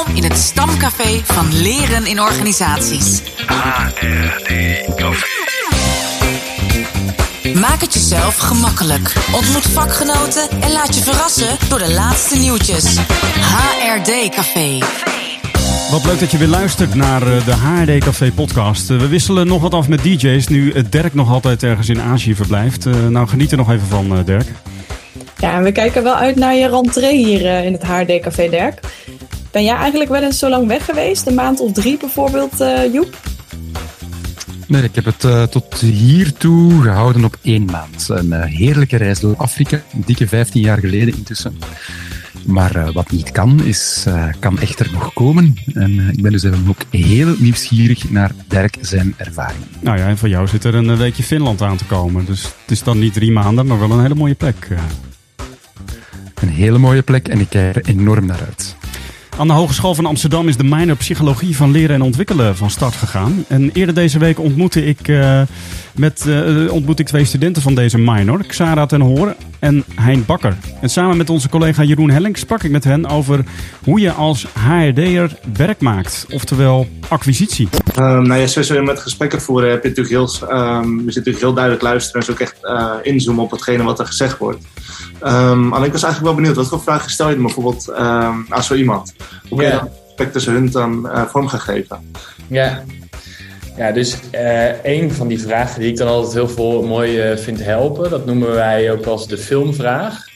Welkom in het stamcafé van Leren in Organisaties. HRD Café. Maak het jezelf gemakkelijk. Ontmoet vakgenoten en laat je verrassen door de laatste nieuwtjes. HRD Café. Wat leuk dat je weer luistert naar eh, de HRD Café podcast. Eh, We wisselen nog wat af met DJ's nu eh, Dirk nog altijd ergens in Azië verblijft. Nou, geniet er nog even van, Dirk. Ja, en we kijken wel uit naar je rentree hier in het HRD Café Dirk. Ben jij eigenlijk wel eens zo lang weg geweest? Een maand of drie bijvoorbeeld, eh, Joep? Nee, ik heb het eh, tot hiertoe gehouden op één maand. Een eh, heerlijke reis door Afrika, een dikke 15 jaar geleden intussen. Maar eh, wat niet kan, is, eh, kan echter nog komen. En eh, ik ben dus even ook heel nieuwsgierig naar Dirk zijn ervaring. Nou ja, en voor jou zit er een weekje Finland aan te komen. Dus het is dan niet drie maanden, maar wel een hele mooie plek. eh. Een hele mooie plek en ik kijk er enorm naar uit. Aan de Hogeschool van Amsterdam is de minor Psychologie van Leren en Ontwikkelen van start gegaan. En eerder deze week ontmoette ik, eh, met, eh, ontmoette ik twee studenten van deze minor, Xara ten Hoor en Hein Bakker. En samen met onze collega Jeroen Helling sprak ik met hen over hoe je als HRD'er werk maakt. Oftewel acquisitie. Um, nou ja, sowieso met gesprekken voeren heb je natuurlijk heel, um, je zit natuurlijk heel duidelijk luisteren en dus ook echt uh, inzoomen op hetgene wat er gezegd wordt. Um, alleen ik was eigenlijk wel benieuwd, wat voor vragen stel je dan bijvoorbeeld um, aan zo iemand? Hoe kun je dat gesprek tussen hun dan uh, vorm gaan geven? Ja, ja dus eh, een van die vragen die ik dan altijd heel veel mooi eh, vind helpen, dat noemen wij ook als de filmvraag.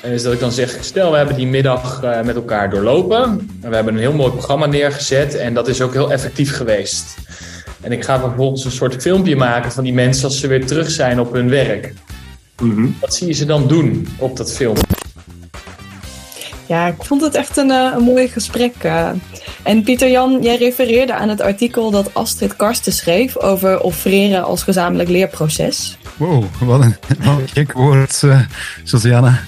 En is dat ik dan zeg, stel we hebben die middag met elkaar doorlopen. En we hebben een heel mooi programma neergezet en dat is ook heel effectief geweest. En ik ga vervolgens een soort filmpje maken van die mensen als ze weer terug zijn op hun werk. Mhm. Wat zie je ze dan doen op dat filmpje? Ja, ik vond het echt een, eh, een mooi gesprek. eh. En Pieter-Jan, jij refereerde aan het artikel dat Astrid Karsten schreef over offreren als gezamenlijk leerproces. Wow, wat een, wat een gek woord, uh, Josiana.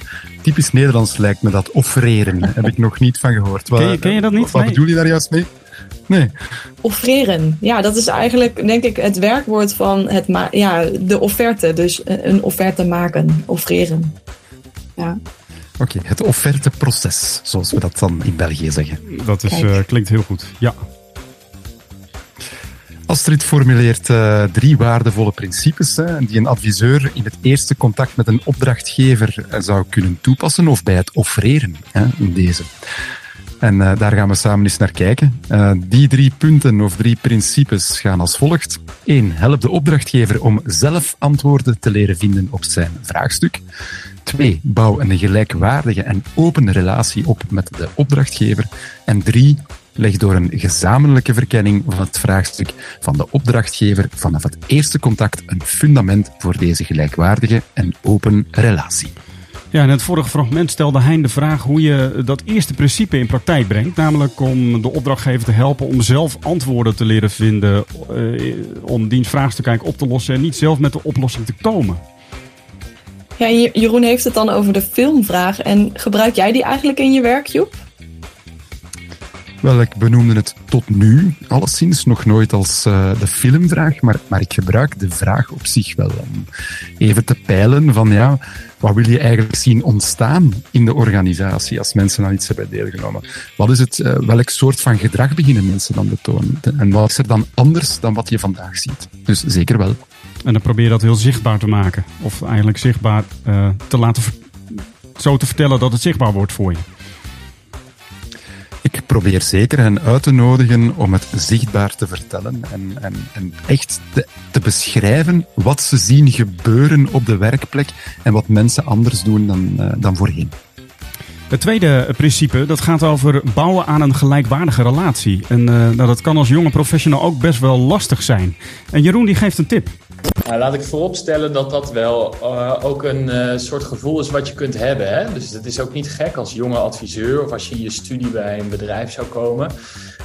Typisch Nederlands lijkt me dat, offreren. Heb ik nog niet van gehoord. Wat, Ken je, ken je dat niet? Wat Nee. bedoel je daar juist mee? Nee. Offreren, ja, dat is eigenlijk, denk ik, het werkwoord van het ma- ja, de offerte. Dus eh, een offerte maken, offreren. Ja. Oké, het offerteproces, zoals we dat dan in België zeggen. Dat is, eh, klinkt heel goed. Ja. Astrid formuleert eh, drie waardevolle principes hè, die een adviseur in het eerste contact met een opdrachtgever zou kunnen toepassen of bij het offreren hè, in deze. En eh, daar gaan we samen eens naar kijken. Eh, die drie punten of drie principes gaan als volgt. 1. Help de opdrachtgever om zelf antwoorden te leren vinden op zijn vraagstuk. 2. Bouw een gelijkwaardige en open relatie op met de opdrachtgever. En 3. Leg door een gezamenlijke verkenning van het vraagstuk van de opdrachtgever vanaf het eerste contact een fundament voor deze gelijkwaardige en open relatie. Ja, in het vorige fragment stelde Hein de vraag hoe je dat eerste principe in praktijk brengt. Namelijk om de opdrachtgever te helpen om zelf antwoorden te leren vinden. eh, om diens vraagstuk eigenlijk op te lossen en niet zelf met de oplossing te komen. ja, en Je- Jeroen heeft het dan over de filmvraag. En gebruik jij die eigenlijk in je werk, Joep? Wel, ik benoemde het tot nu alleszins nog nooit als eh, de filmvraag, maar, maar ik gebruik de vraag op zich wel om even te peilen van ja, wat wil je eigenlijk zien ontstaan in de organisatie als mensen aan iets hebben deelgenomen? Wat is het, eh, welk soort van gedrag beginnen mensen dan te tonen? En wat is er dan anders dan wat je vandaag ziet? Dus zeker wel. En dan probeer je dat heel zichtbaar te maken. Of eigenlijk zichtbaar eh, te laten zo te vertellen dat het zichtbaar wordt voor je. Probeer zeker hen uit te nodigen om het zichtbaar te vertellen en, en, en echt te, te beschrijven wat ze zien gebeuren op de werkplek en wat mensen anders doen dan, eh, dan voorheen. Het tweede principe dat gaat over bouwen aan een gelijkwaardige relatie. En eh, nou, dat kan als jonge professional ook best wel lastig zijn. En Jeroen die geeft een tip. Nou, laat ik vooropstellen dat dat wel eh, ook een eh, soort gevoel is wat je kunt hebben. Hè? Dus het is ook niet gek als jonge adviseur of als je in je studie bij een bedrijf zou komen.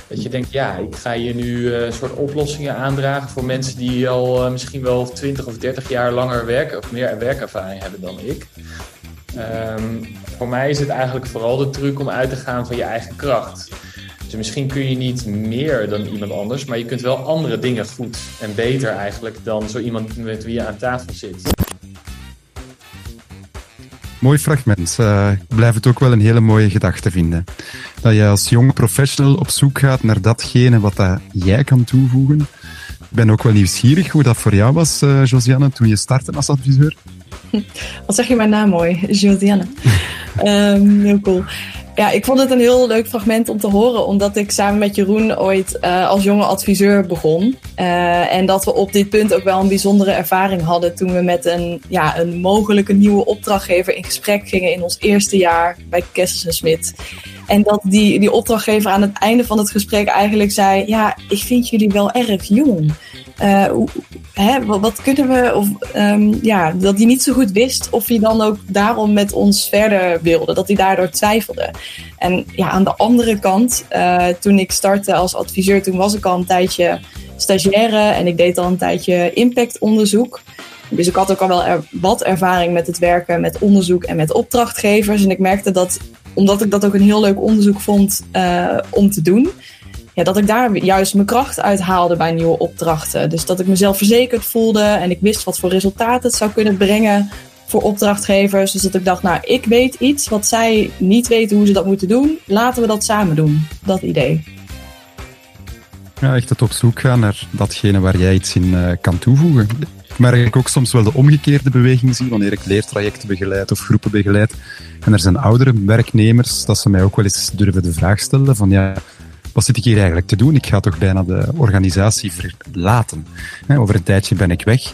Dat je denkt, ja, ik ga hier nu een soort oplossingen aandragen voor mensen die al misschien wel 20 of 30 jaar langer werk of meer werkervaring hebben dan ik. Ehm, voor mij is het eigenlijk vooral de truc om uit te gaan van je eigen kracht. Dus misschien kun je niet meer dan iemand anders, maar je kunt wel andere dingen goed en beter eigenlijk dan zo iemand met wie je aan tafel zit. mooi fragment. Uh, ik blijf het ook wel een hele mooie gedachte vinden. Dat je als jonge professional op zoek gaat naar datgene wat dat jij kan toevoegen. Ik ben ook wel nieuwsgierig hoe dat voor jou was, uh, Josiane, toen je startte als adviseur. Wat zeg je mijn naam mooi, Josiane. um, heel cool. Ja, ik vond het een heel leuk fragment om te horen, omdat ik samen met Jeroen ooit uh, als jonge adviseur begon. Uh, en dat we op dit punt ook wel een bijzondere ervaring hadden toen we met een, ja, een mogelijke nieuwe opdrachtgever in gesprek gingen in ons eerste jaar bij Kessels Smit. En dat die, die opdrachtgever aan het einde van het gesprek eigenlijk zei: Ja, ik vind jullie wel erg jong. Uh, hè, wat, kunnen we? Of um, ja, dat hij niet zo goed wist of hij dan ook daarom met ons verder wilde. Dat hij daardoor twijfelde. En ja, aan de andere kant, uh, toen ik startte als adviseur, toen was ik al een tijdje stagiaire en ik deed al een tijdje impactonderzoek. Dus ik had ook al wel wat ervaring met het werken met onderzoek en met opdrachtgevers. En ik merkte dat, omdat ik dat ook een heel leuk onderzoek vond uh, om te doen, ja, dat ik daar juist mijn kracht uit haalde bij nieuwe opdrachten. Dus dat ik mezelf verzekerd voelde en ik wist wat voor resultaten het zou kunnen brengen voor opdrachtgevers. Dus dat ik dacht, nou, ik weet iets wat zij niet weten hoe ze dat moeten doen. Laten we dat samen doen. Dat idee. Ja, echt het op zoek gaan naar datgene waar jij iets in uh, kan toevoegen. Maar ik ook soms wel de omgekeerde beweging zie wanneer ik leertrajecten begeleid of groepen begeleid. En er zijn oudere werknemers, dat ze mij ook wel eens durven de vraag stellen van ja, wat zit ik hier eigenlijk te doen? Ik ga toch bijna de organisatie verlaten. Over een tijdje ben ik weg.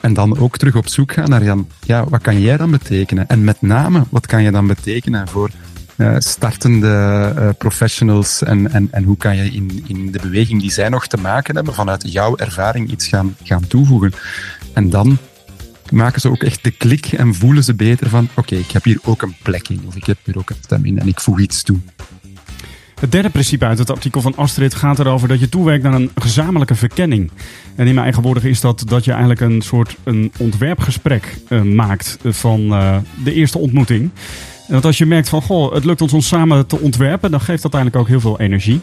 En dan ook terug op zoek gaan naar, Jan, ja, wat kan jij dan betekenen? En met name, wat kan je dan betekenen voor uh, startende uh, professionals en, en, en hoe kan je in, in de beweging die zij nog te maken hebben, vanuit jouw ervaring iets gaan, gaan toevoegen? En dan maken ze ook echt de klik en voelen ze beter van, oké, ik heb hier ook een plek in, of ik heb hier ook een stem in en ik voeg iets toe. Het derde principe uit het artikel van Astrid gaat erover dat je toewerkt naar een gezamenlijke verkenning. En in mijn eigen woorden is dat dat je eigenlijk een soort een ontwerpgesprek uh, maakt van uh, de eerste ontmoeting. En dat als je merkt van, goh, het lukt ons om samen te ontwerpen, dan geeft dat eigenlijk ook heel veel energie.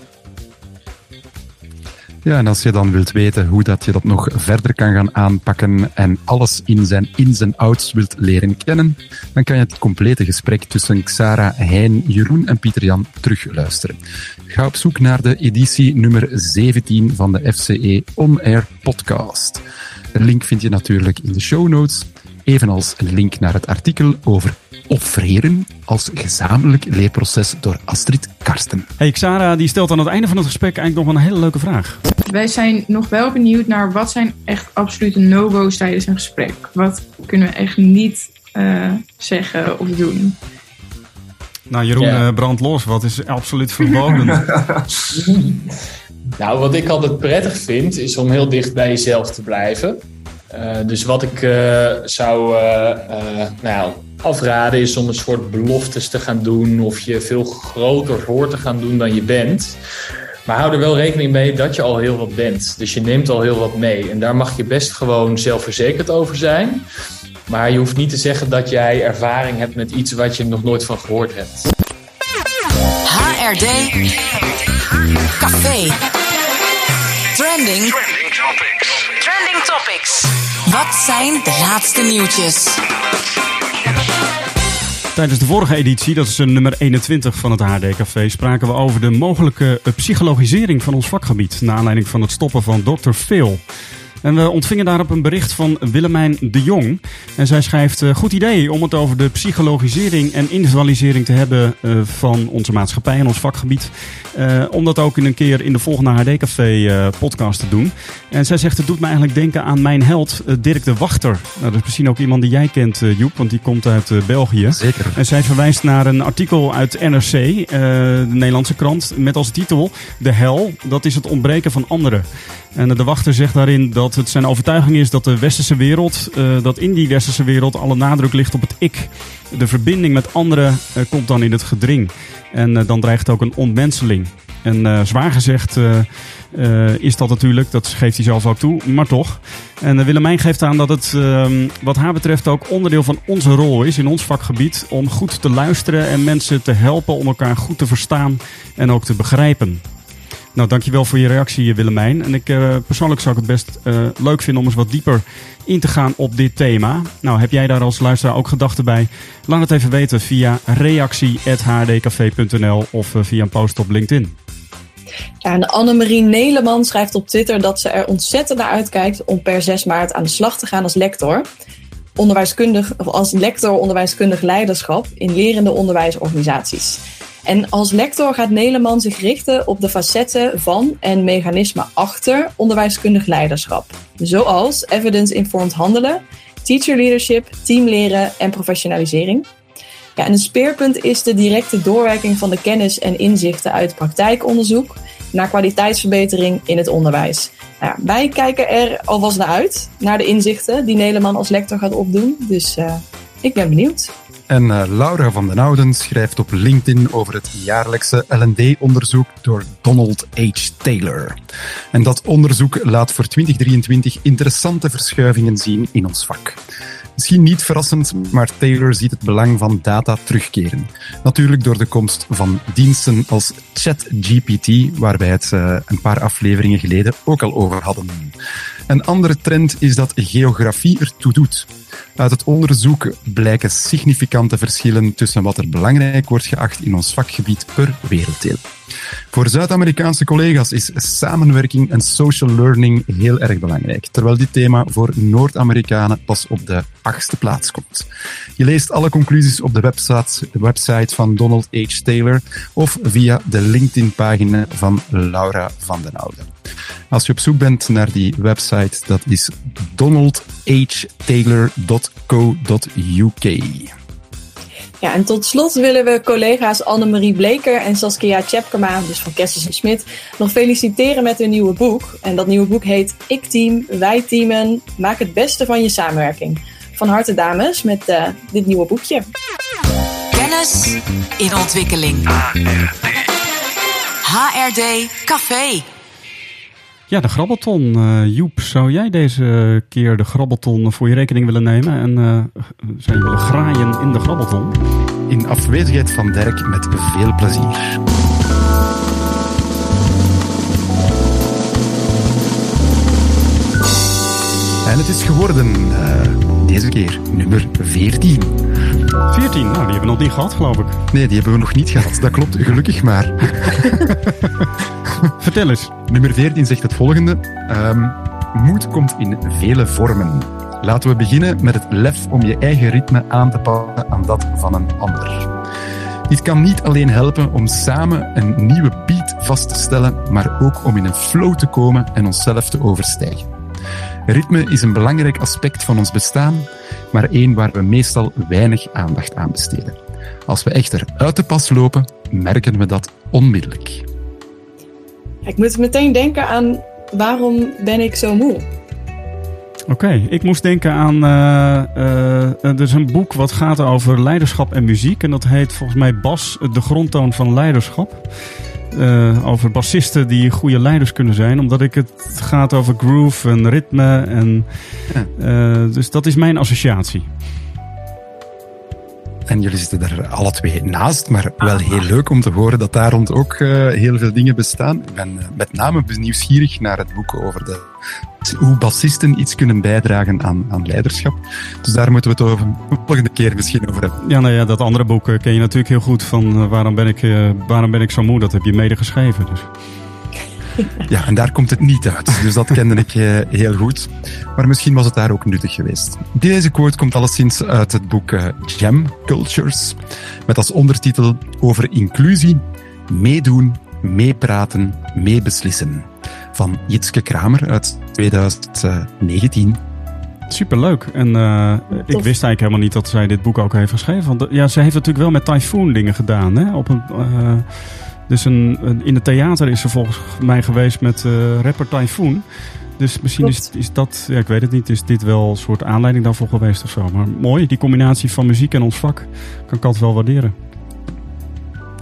Ja, en als je dan wilt weten hoe dat je dat nog verder kan gaan aanpakken en alles in zijn ins en outs wilt leren kennen, dan kan je het complete gesprek tussen Xara, Hein, Jeroen en Pieter-Jan terugluisteren. Ga op zoek naar de editie nummer 17 van de FCE On Air podcast. De link vind je natuurlijk in de show notes, evenals een link naar het artikel over offreren als gezamenlijk leerproces door Astrid Karsten. Hey, Xara die stelt aan het einde van het gesprek eigenlijk nog een hele leuke vraag. Wij zijn nog wel benieuwd naar wat zijn echt absolute no-go's tijdens een gesprek. Wat kunnen we echt niet uh, zeggen of doen? Nou, Jeroen, uh, brand los. Wat is absoluut verboden? nou, wat ik altijd prettig vind, is om heel dicht bij jezelf te blijven. Uh, dus wat ik uh, zou uh, nou, afraden is om een soort beloftes te gaan doen of je veel groter voor te gaan doen dan je bent. Maar hou er wel rekening mee dat je al heel wat bent. Dus je neemt al heel wat mee. En daar mag je best gewoon zelfverzekerd over zijn. Maar je hoeft niet te zeggen dat jij ervaring hebt met iets wat je nog nooit van gehoord hebt. HRD Café Trending Topics. Trending Topics. Wat zijn de laatste nieuwtjes? Tijdens de vorige editie, dat is nummer 21 van het HD Café, spraken we over de mogelijke psychologisering van ons vakgebied. Naar aanleiding van het stoppen van Dr. Phil. En we ontvingen daarop een bericht van Willemijn de Jong. En zij schrijft: uh, Goed idee om het over de psychologisering en individualisering te hebben uh, van onze maatschappij en ons vakgebied. Uh, om dat ook in een keer in de volgende HD-café podcast te doen. En zij zegt: Het doet me eigenlijk denken aan mijn held Dirk de Wachter. Nou, dat is misschien ook iemand die jij kent, Joep, want die komt uit België. Zeker. En zij verwijst naar een artikel uit NRC, de Nederlandse krant, met als titel: De hel, dat is het ontbreken van anderen. En de wachter zegt daarin dat het zijn overtuiging is dat de westerse wereld, uh, dat in die westerse wereld alle nadruk ligt op het ik. De verbinding met anderen uh, komt dan in het gedring. En uh, dan dreigt ook een ontmenseling. En zwaar gezegd is dat natuurlijk, dat geeft hij zelf ook toe, maar toch. En Willemijn geeft aan dat het ehm, wat haar betreft ook onderdeel van onze rol is in ons vakgebied om goed te luisteren en mensen te helpen om elkaar goed te verstaan en ook te begrijpen. Nou, dankjewel voor je reactie, Willemijn. En ik uh, persoonlijk zou ik het best uh, leuk vinden om eens wat dieper in te gaan op dit thema. Nou, heb jij daar als luisteraar ook gedachten bij? Laat het even weten via reactie.hdcafé.nl of via een post op LinkedIn. Ja, en Annemarie Neleman schrijft op Twitter dat ze er ontzettend naar uitkijkt om per 6 maart aan de slag te gaan als lector. Onderwijskundig, of als lector onderwijskundig leiderschap in lerende onderwijsorganisaties. En als lector gaat Neleman zich richten op de facetten van en mechanismen achter onderwijskundig leiderschap. Zoals evidence-informed handelen, teacher leadership, teamleren en professionalisering. Ja, en een speerpunt is de directe doorwerking van de kennis en inzichten uit praktijkonderzoek naar kwaliteitsverbetering in het onderwijs. Wij kijken er alvast naar uit, naar de inzichten die Neleman als lector gaat opdoen. Dus uh, ik ben benieuwd. En uh, Laura van den Ouden schrijft op LinkedIn over het jaarlijkse L&D-onderzoek door Donald H. Taylor. En dat onderzoek laat voor 2023 interessante verschuivingen zien in ons vak. Misschien niet verrassend, maar Taylor ziet het belang van data terugkeren. Natuurlijk door de komst van diensten als ChatGPT, waar wij het uh, een paar afleveringen geleden ook al over hadden. Een andere trend is dat geografie ertoe doet. Uit het onderzoek blijken significante verschillen tussen wat er belangrijk wordt geacht in ons vakgebied per werelddeel. Voor Zuid-Amerikaanse collega's is samenwerking en social learning heel erg belangrijk, terwijl dit thema voor Noord-Amerikanen pas op de achtste plaats komt. Je leest alle conclusies op de website, de website van Donald H. Taylor of via de LinkedIn-pagina van Laura van den Ouden. Als je op zoek bent naar die website, dat is donaldhtaylor.co.uk. Ja, en tot slot willen we collega's Annemarie Bleker en Saskia Tjepkema, dus van Kessels en Smit, nog feliciteren met hun nieuwe boek. En dat nieuwe boek heet Ik Team, Wij Teamen, Maak het beste van je samenwerking. Van harte dames met uh, dit nieuwe boekje. Kennis in ontwikkeling. HRD Café. Ja, de grabbelton. Uh, Joep, zou jij deze keer de grabbelton voor je rekening willen nemen? En uh, zou je willen graaien in de grabbelton? In afwezigheid van Dirk met veel plezier. En het is geworden uh, deze keer nummer 14. 14? Nou, die hebben we nog niet gehad, geloof ik. Nee, die hebben we nog niet gehad. Dat klopt, gelukkig maar. Vertel eens. Nummer 14 zegt het volgende. Um, moed komt in vele vormen. Laten we beginnen met het lef om je eigen ritme aan te passen aan dat van een ander. Dit kan niet alleen helpen om samen een nieuwe beat vast te stellen, maar ook om in een flow te komen en onszelf te overstijgen. Ritme is een belangrijk aspect van ons bestaan, maar één waar we meestal weinig aandacht aan besteden. Als we echter uit de pas lopen, merken we dat onmiddellijk. Ik moet meteen denken aan waarom ben ik zo moe? Oké, okay, ik moest denken aan. Uh, uh, er is een boek wat gaat over leiderschap en muziek. En dat heet volgens mij Bas, de grondtoon van leiderschap. Uh, over bassisten die goede leiders kunnen zijn. Omdat ik het gaat over groove en ritme. En, ja. dus dat is mijn associatie. En jullie zitten er alle twee naast, maar wel heel leuk om te horen dat daar rond ook uh, heel veel dingen bestaan. Ik ben uh, met name nieuwsgierig naar het boek over de, hoe bassisten iets kunnen bijdragen aan, aan leiderschap. Dus daar moeten we het over de volgende keer misschien over hebben. Ja, nou ja, dat andere boek ken je natuurlijk heel goed van waarom, ben ik, waarom ben ik zo moe. Dat heb je mede geschreven. Dus. Ja, en daar komt het niet uit. Dus dat kende ik uh, heel goed. Maar misschien was het daar ook nuttig geweest. Deze quote komt alleszins uit het boek uh, Gem Cultures. Met als ondertitel over inclusie, meedoen, meepraten, meebeslissen. Van Jitske Kramer uit 2019. Superleuk. En uh, ik wist eigenlijk helemaal niet dat zij dit boek ook heeft geschreven. Want ja, ze heeft natuurlijk wel met Typhoon dingen gedaan. Hè? Op een... Dus een, een, in het theater is ze volgens mij geweest met uh, rapper Typhoon. Dus misschien is, is, dat, ja, ik weet het niet, is dit wel een soort aanleiding daarvoor geweest of zo. Maar mooi, die combinatie van muziek en ons vak kan ik altijd wel waarderen.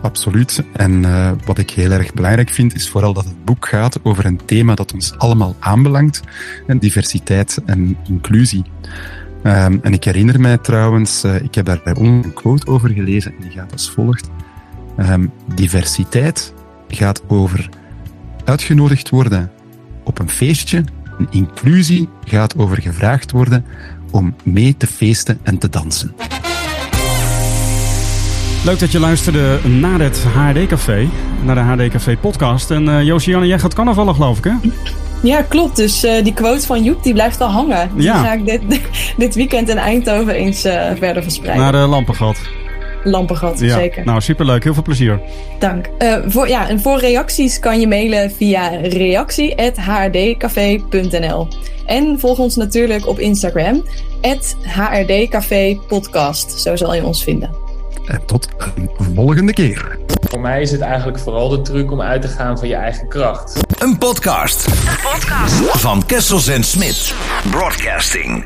Absoluut. En uh, wat ik heel erg belangrijk vind, is vooral dat het boek gaat over een thema dat ons allemaal aanbelangt. En diversiteit en inclusie. Um, en ik herinner mij trouwens, uh, ik heb daar bij een quote over gelezen en die gaat als volgt. Um, diversiteit gaat over uitgenodigd worden op een feestje. Een inclusie gaat over gevraagd worden om mee te feesten en te dansen. Leuk dat je luisterde naar het HRD Café, naar de HRD Café podcast. En uh, Josianne, jij gaat carnavallen geloof ik hè? Ja, klopt. Dus uh, die quote van Joep, die blijft al hangen. Die Ja. ga ik dit, dit weekend in Eindhoven eens uh, verder verspreiden. Naar de Lampengat. Lampengat, Ja. zeker. Nou, superleuk. Heel veel plezier. Dank. Uh, voor, ja, en voor reacties kan je mailen via reactie.hrdcafé.nl. En volg ons natuurlijk op Instagram, hrdcafépodcast. Zo zal je ons vinden. En tot een volgende keer. Voor mij is het eigenlijk vooral de truc om uit te gaan van je eigen kracht. Een podcast. Een podcast. Van Kessels en Smit. Broadcasting.